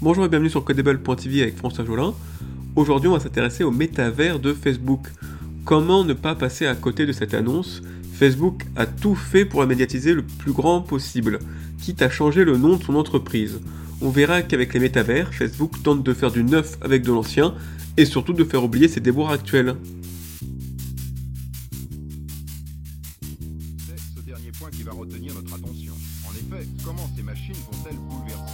Bonjour et bienvenue sur Codable.tv avec François Jolin. Aujourd'hui, on va s'intéresser au métavers de Facebook. Comment ne pas passer à côté de cette annonce? Facebook a tout fait pour la médiatiser le plus grand possible, quitte à changer le nom de son entreprise. On verra qu'avec les métavers, Facebook tente de faire du neuf avec de l'ancien et surtout de faire oublier ses déboires actuels. C'est ce dernier point qui va retenir notre attention. En effet, comment ces machines vont-elles bouleverser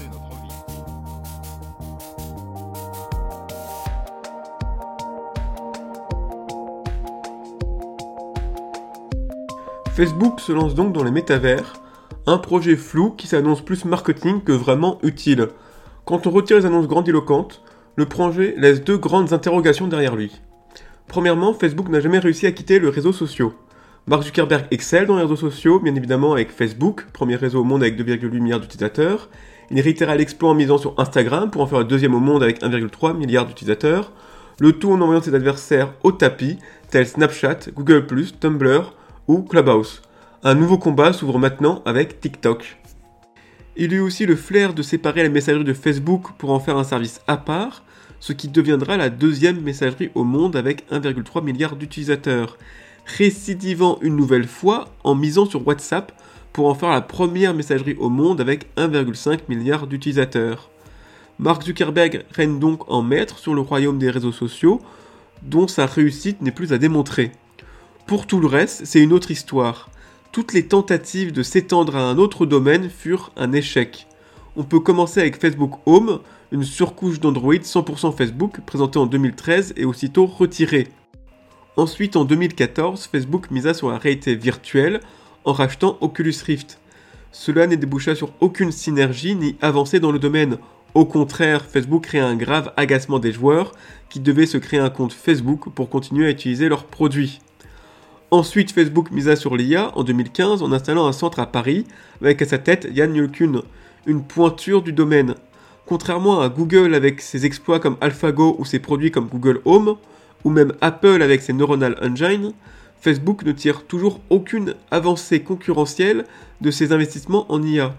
Facebook se lance donc dans les métavers, un projet flou qui s'annonce plus marketing que vraiment utile. Quand on retire les annonces grandiloquentes, le projet laisse deux grandes interrogations derrière lui. Premièrement, Facebook n'a jamais réussi à quitter le réseau social. Mark Zuckerberg excelle dans les réseaux sociaux, bien évidemment avec Facebook, premier réseau au monde avec 2,8 milliards d'utilisateurs. Il réitéra l'exploit en misant sur Instagram pour en faire le deuxième au monde avec 1,3 milliard d'utilisateurs. Le tout en envoyant ses adversaires au tapis, tels Snapchat, Google+, Tumblr ou Clubhouse. Un nouveau combat s'ouvre maintenant avec TikTok. Il eut aussi le flair de séparer la messagerie de Facebook pour en faire un service à part, ce qui deviendra la deuxième messagerie au monde avec 1,3 milliard d'utilisateurs, récidivant une nouvelle fois en misant sur WhatsApp pour en faire la première messagerie au monde avec 1,5 milliard d'utilisateurs. Mark Zuckerberg règne donc en maître sur le royaume des réseaux sociaux, dont sa réussite n'est plus à démontrer. Pour tout le reste, c'est une autre histoire. Toutes les tentatives de s'étendre à un autre domaine furent un échec. On peut commencer avec Facebook Home, une surcouche d'Android 100% Facebook présentée en 2013 et aussitôt retirée. Ensuite, en 2014, Facebook misa sur la réalité virtuelle en rachetant Oculus Rift. Cela n'est déboucha sur aucune synergie ni avancée dans le domaine. Au contraire, Facebook créa un grave agacement des joueurs qui devaient se créer un compte Facebook pour continuer à utiliser leurs produits. Ensuite, Facebook misa sur l'IA en 2015 en installant un centre à Paris avec à sa tête Yann Yulkun, une pointure du domaine. Contrairement à Google avec ses exploits comme AlphaGo ou ses produits comme Google Home, ou même Apple avec ses Neuronal Engine, Facebook ne tire toujours aucune avancée concurrentielle de ses investissements en IA.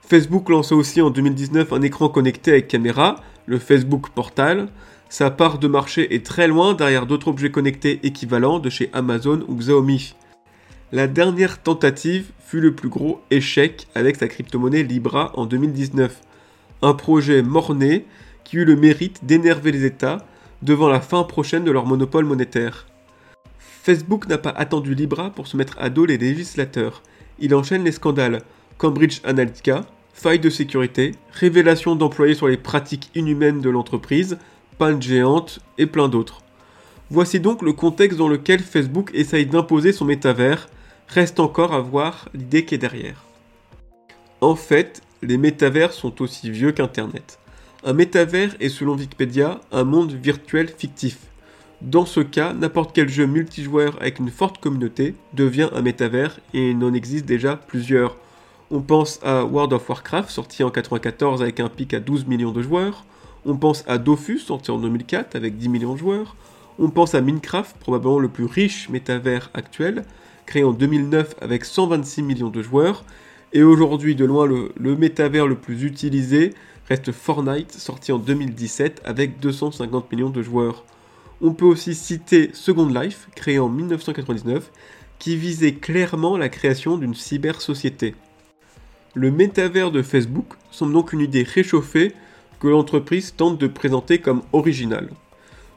Facebook lance aussi en 2019 un écran connecté avec caméra, le Facebook Portal. Sa part de marché est très loin derrière d'autres objets connectés équivalents de chez Amazon ou Xiaomi. La dernière tentative fut le plus gros échec avec sa crypto-monnaie Libra en 2019. Un projet morné qui eut le mérite d'énerver les États devant la fin prochaine de leur monopole monétaire. Facebook n'a pas attendu Libra pour se mettre à dos les législateurs. Il enchaîne les scandales Cambridge Analytica, failles de sécurité, révélation d'employés sur les pratiques inhumaines de l'entreprise, panne géante et plein d'autres. Voici donc le contexte dans lequel Facebook essaye d'imposer son métavers, reste encore à voir l'idée qui est derrière. En fait, les métavers sont aussi vieux qu'Internet. Un métavers est selon Wikipédia un monde virtuel fictif. Dans ce cas, n'importe quel jeu multijoueur avec une forte communauté devient un métavers et il en existe déjà plusieurs. On pense à World of Warcraft sorti en 1994 avec un pic à 12 millions de joueurs. On pense à Dofus sorti en 2004 avec 10 millions de joueurs. On pense à Minecraft, probablement le plus riche métavers actuel, créé en 2009 avec 126 millions de joueurs. Et aujourd'hui, de loin, le, métavers le plus utilisé reste Fortnite, sorti en 2017 avec 250 millions de joueurs. On peut aussi citer Second Life, créé en 1999, qui visait clairement la création d'une cyber-société. Le métavers de Facebook semble donc une idée réchauffée que l'entreprise tente de présenter comme originale.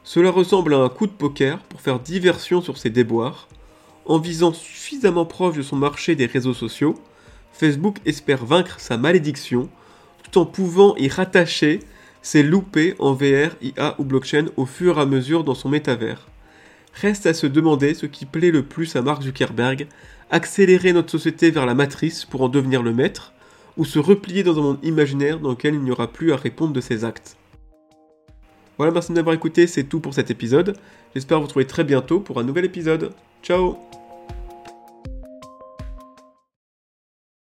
Cela ressemble à un coup de poker pour faire diversion sur ses déboires. En visant suffisamment proche de son marché des réseaux sociaux, Facebook espère vaincre sa malédiction tout en pouvant y rattacher ses loupés en VR, IA ou blockchain au fur et à mesure dans son métavers. Reste à se demander ce qui plaît le plus à Mark Zuckerberg, accélérer notre société vers la matrice pour en devenir le maître, ou se replier dans un monde imaginaire dans lequel il n'y aura plus à répondre de ses actes. Voilà, merci d'avoir écouté, c'est tout pour cet épisode. J'espère vous retrouver très bientôt pour un nouvel épisode. Ciao